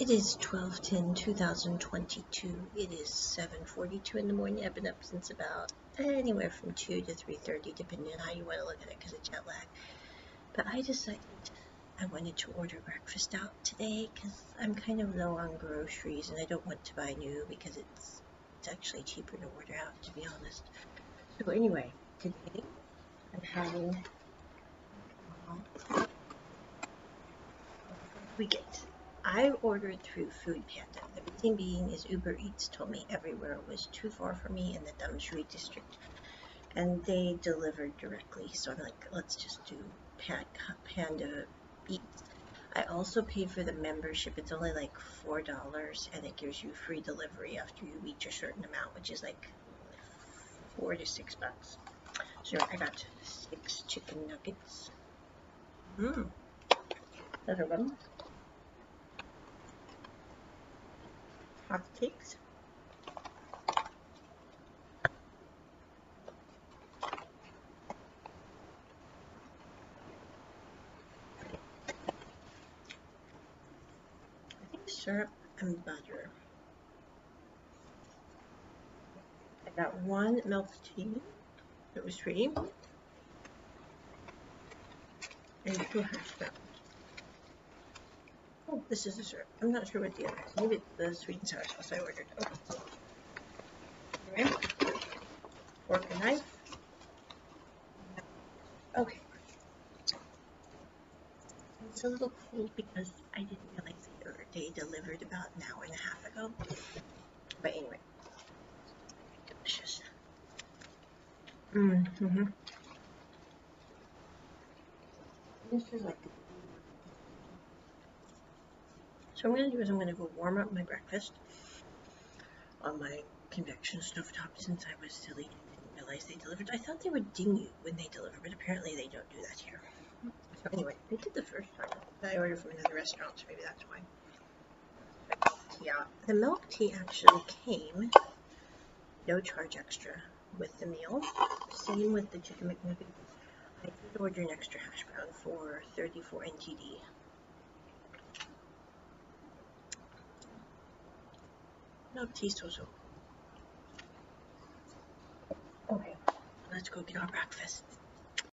It is 12 2022. It is 7.42 in the morning. I've been up since about anywhere from 2 to 3.30, depending on how you want to look at it because of jet lag. But I decided I wanted to order breakfast out today because I'm kind of low on groceries and I don't want to buy new because it's, it's actually cheaper to order out, to be honest. So anyway, today I'm having we get. I ordered through Food Panda. The reason being is Uber Eats told me everywhere was too far for me in the Tamsui district. And they delivered directly. So I'm like, let's just do Panda Eats. I also paid for the membership. It's only like $4 and it gives you free delivery after you reach a certain amount, which is like four to six bucks. So I got six chicken nuggets. Mmm. Another one. Cakes. I think syrup and butter. I got one milk tea. It was free. And two hash browns. This is a syrup. I'm not sure what the other is. Maybe it's the sweet and sour sauce I ordered. Anyway, fork and knife. Okay. It's a little cold because I didn't realize the order they delivered about an hour and a half ago. But anyway, delicious. Mm hmm This is like so what I'm going to do is I'm going to go warm up my breakfast on my convection stovetop since I was silly and didn't realize they delivered. I thought they would ding you when they deliver, but apparently they don't do that here. So anyway, they did the first time. I ordered from another restaurant, so maybe that's why. Yeah, the milk tea actually came, no charge extra, with the meal. Same with the chicken McNuggets. I did order an extra hash brown for 34 NTD. Tea sozo. Okay, let's go get our breakfast.